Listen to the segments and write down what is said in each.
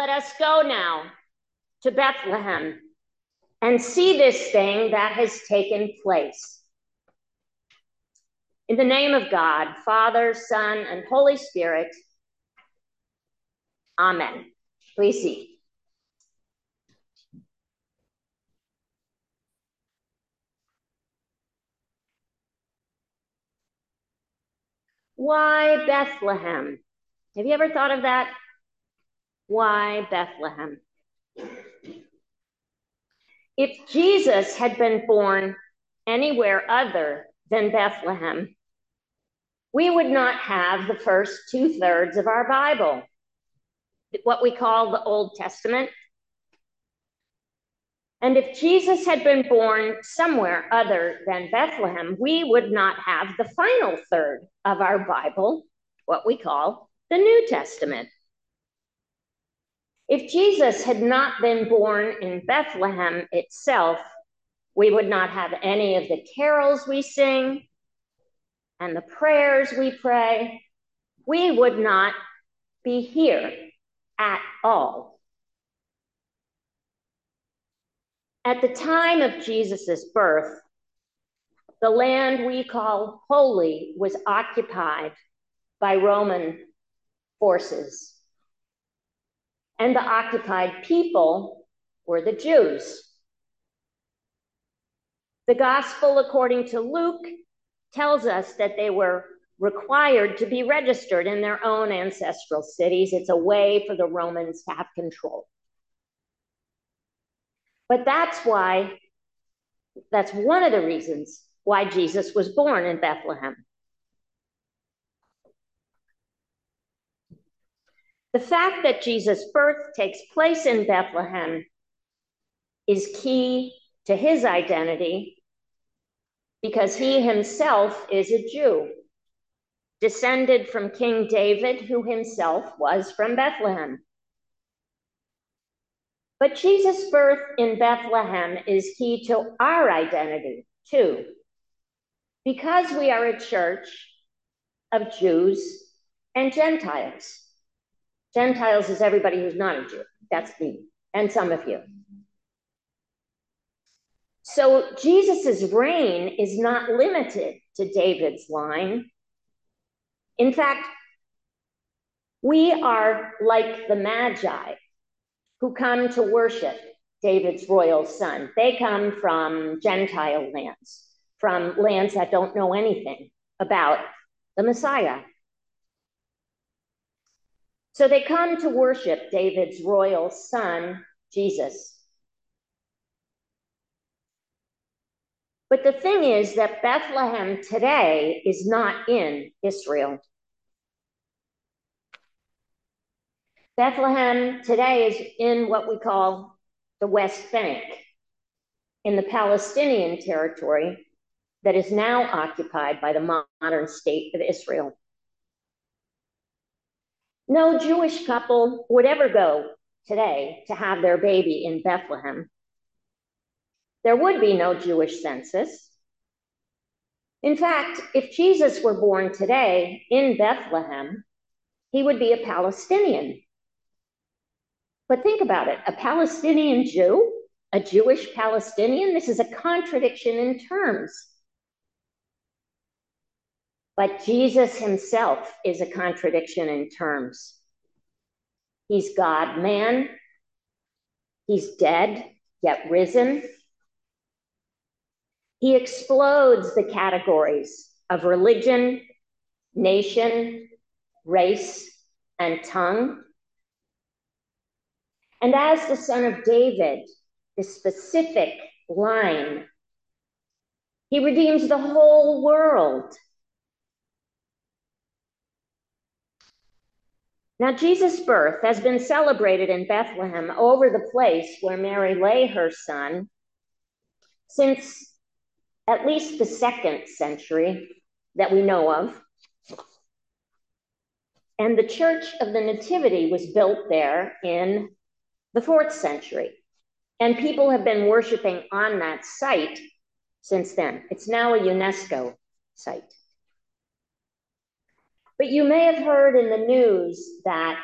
Let us go now to Bethlehem and see this thing that has taken place. In the name of God, Father, Son, and Holy Spirit, Amen. Please see. Why Bethlehem? Have you ever thought of that? Why Bethlehem? If Jesus had been born anywhere other than Bethlehem, we would not have the first two thirds of our Bible, what we call the Old Testament. And if Jesus had been born somewhere other than Bethlehem, we would not have the final third of our Bible, what we call the New Testament. If Jesus had not been born in Bethlehem itself, we would not have any of the carols we sing and the prayers we pray. We would not be here at all. At the time of Jesus' birth, the land we call holy was occupied by Roman forces. And the occupied people were the Jews. The gospel, according to Luke, tells us that they were required to be registered in their own ancestral cities. It's a way for the Romans to have control. But that's why, that's one of the reasons why Jesus was born in Bethlehem. The fact that Jesus' birth takes place in Bethlehem is key to his identity because he himself is a Jew, descended from King David, who himself was from Bethlehem. But Jesus' birth in Bethlehem is key to our identity, too. Because we are a church of Jews and Gentiles. Gentiles is everybody who's not a Jew. That's me and some of you. So Jesus' reign is not limited to David's line. In fact, we are like the Magi who come to worship David's royal son. They come from Gentile lands, from lands that don't know anything about the Messiah. So they come to worship David's royal son, Jesus. But the thing is that Bethlehem today is not in Israel. Bethlehem today is in what we call the West Bank, in the Palestinian territory that is now occupied by the modern state of Israel. No Jewish couple would ever go today to have their baby in Bethlehem. There would be no Jewish census. In fact, if Jesus were born today in Bethlehem, he would be a Palestinian but think about it a Palestinian Jew, a Jewish Palestinian, this is a contradiction in terms. But Jesus himself is a contradiction in terms. He's God man, he's dead, yet risen. He explodes the categories of religion, nation, race, and tongue and as the son of David, the specific line, he redeems the whole world. Now, Jesus' birth has been celebrated in Bethlehem over the place where Mary lay her son since at least the second century that we know of. And the Church of the Nativity was built there in the fourth century. And people have been worshiping on that site since then. It's now a UNESCO site. But you may have heard in the news that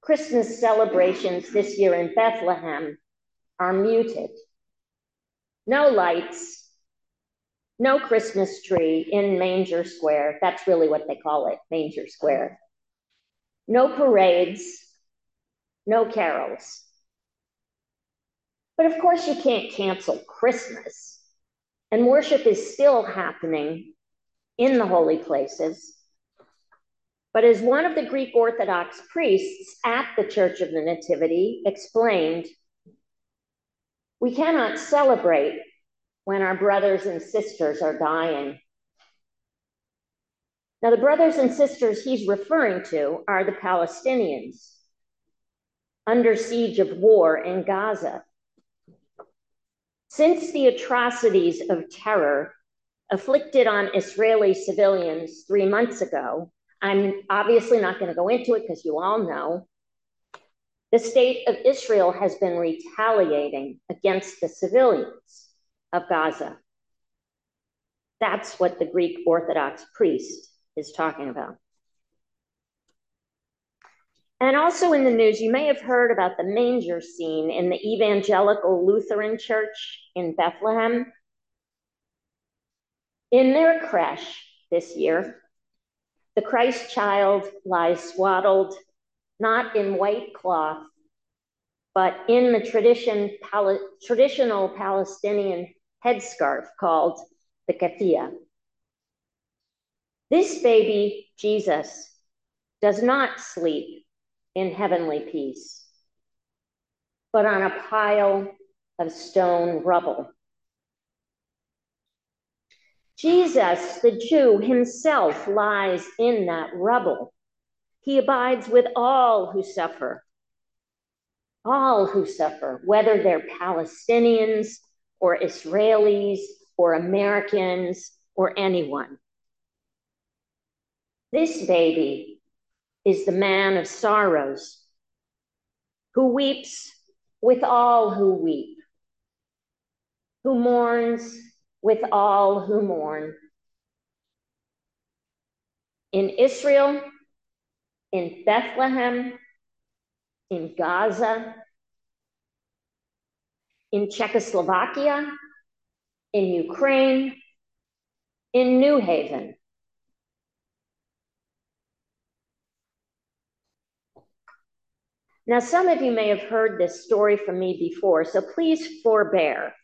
Christmas celebrations this year in Bethlehem are muted. No lights, no Christmas tree in Manger Square. That's really what they call it, Manger Square. No parades, no carols. But of course, you can't cancel Christmas. And worship is still happening in the holy places. But as one of the Greek Orthodox priests at the Church of the Nativity explained, we cannot celebrate when our brothers and sisters are dying. Now, the brothers and sisters he's referring to are the Palestinians under siege of war in Gaza. Since the atrocities of terror afflicted on Israeli civilians three months ago, I'm obviously not going to go into it because you all know. The state of Israel has been retaliating against the civilians of Gaza. That's what the Greek Orthodox priest is talking about. And also in the news, you may have heard about the manger scene in the Evangelical Lutheran Church in Bethlehem. In their creche this year, the Christ child lies swaddled not in white cloth, but in the tradition, pal traditional Palestinian headscarf called the keffiyeh. This baby, Jesus, does not sleep in heavenly peace, but on a pile of stone rubble. Jesus, the Jew himself, lies in that rubble. He abides with all who suffer, all who suffer, whether they're Palestinians or Israelis or Americans or anyone. This baby is the man of sorrows, who weeps with all who weep, who mourns with all who mourn. In Israel, in Bethlehem, in Gaza, in Czechoslovakia, in Ukraine, in New Haven, Now, some of you may have heard this story from me before, so please forbear.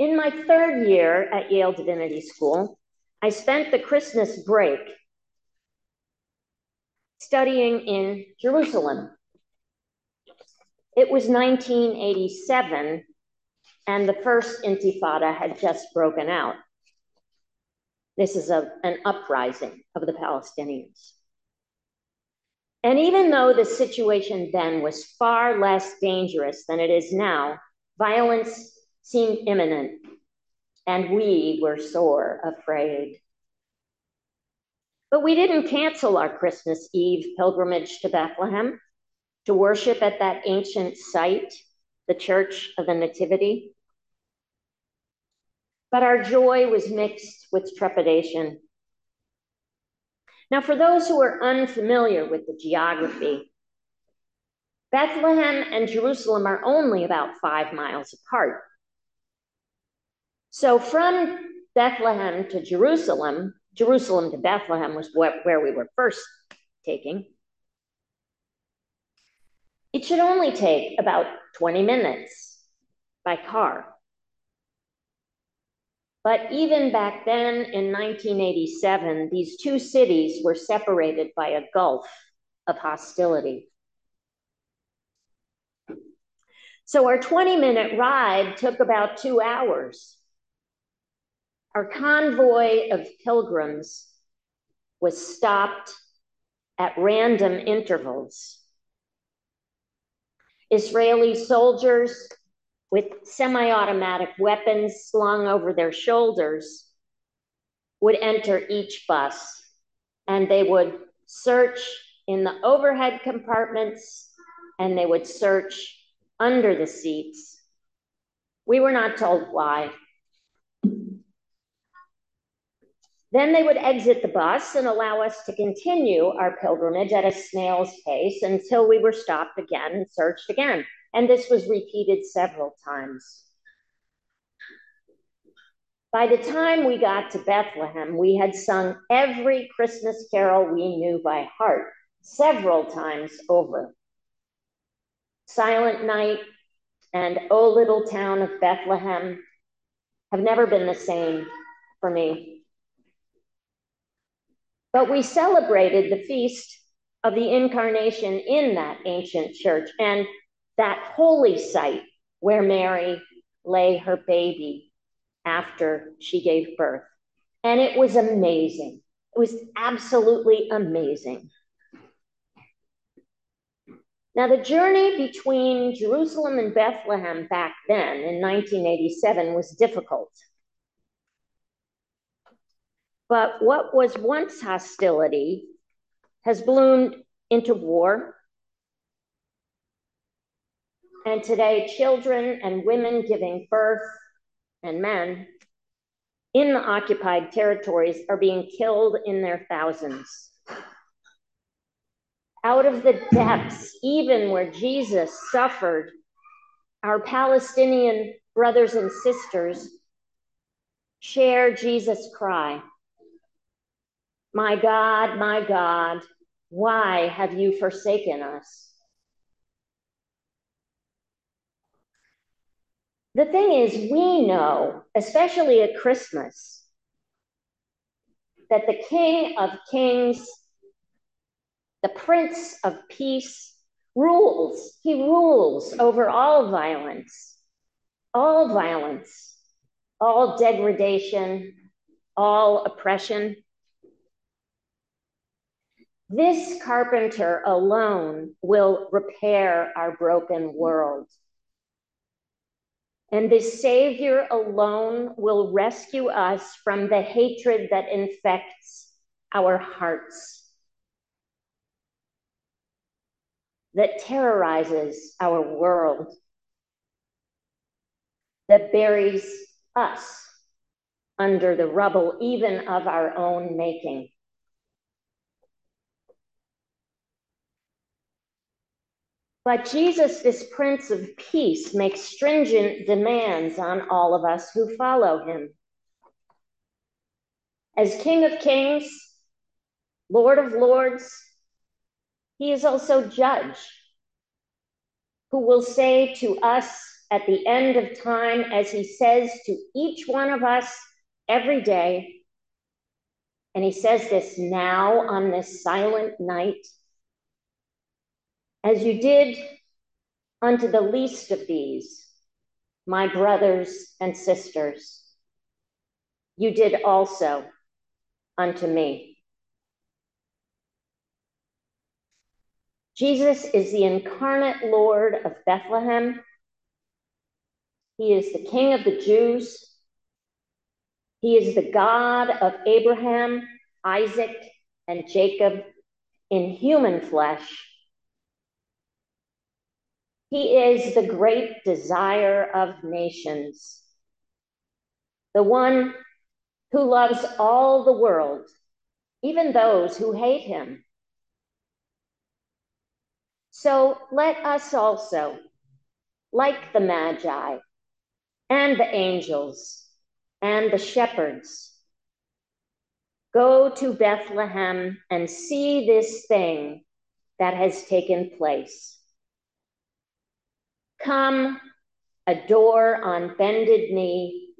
In my third year at Yale Divinity School, I spent the Christmas break studying in Jerusalem. It was 1987, and the first intifada had just broken out. This is a, an uprising of the Palestinians. And even though the situation then was far less dangerous than it is now, violence seemed imminent, and we were sore afraid. But we didn't cancel our Christmas Eve pilgrimage to Bethlehem to worship at that ancient site, the Church of the Nativity. But our joy was mixed with trepidation now, for those who are unfamiliar with the geography, Bethlehem and Jerusalem are only about five miles apart. So from Bethlehem to Jerusalem, Jerusalem to Bethlehem was where we were first taking. It should only take about 20 minutes by car. But even back then in 1987, these two cities were separated by a gulf of hostility. So our 20 minute ride took about two hours. Our convoy of pilgrims was stopped at random intervals. Israeli soldiers with semi automatic weapons slung over their shoulders would enter each bus and they would search in the overhead compartments and they would search under the seats. We were not told why. Then they would exit the bus and allow us to continue our pilgrimage at a snail's pace until we were stopped again and searched again. And this was repeated several times. By the time we got to Bethlehem, we had sung every Christmas carol we knew by heart several times over. Silent Night and O Little Town of Bethlehem have never been the same for me. But we celebrated the feast of the incarnation in that ancient church and that holy site where Mary lay her baby after she gave birth. And it was amazing. It was absolutely amazing. Now, the journey between Jerusalem and Bethlehem back then in 1987 was difficult. But what was once hostility has bloomed into war. And today, children and women giving birth and men in the occupied territories are being killed in their thousands. Out of the depths, even where Jesus suffered, our Palestinian brothers and sisters share Jesus' cry My God, my God, why have you forsaken us? The thing is, we know, especially at Christmas, that the King of Kings, the Prince of Peace, rules. He rules over all violence, all violence, all degradation, all oppression. This carpenter alone will repair our broken world. And this Savior alone will rescue us from the hatred that infects our hearts, that terrorizes our world, that buries us under the rubble, even of our own making. But Jesus, this Prince of Peace, makes stringent demands on all of us who follow him. As King of Kings, Lord of Lords, he is also Judge, who will say to us at the end of time, as he says to each one of us every day, and he says this now on this silent night as you did unto the least of these, my brothers and sisters, you did also unto me. Jesus is the incarnate Lord of Bethlehem. He is the King of the Jews. He is the God of Abraham, Isaac, and Jacob in human flesh he is the great desire of nations, the one who loves all the world, even those who hate him. So let us also, like the Magi and the angels and the shepherds, go to Bethlehem and see this thing that has taken place. Come, adore on bended knee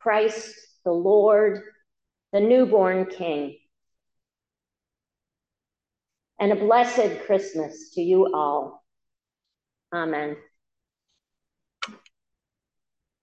Christ the Lord, the newborn King. And a blessed Christmas to you all. Amen.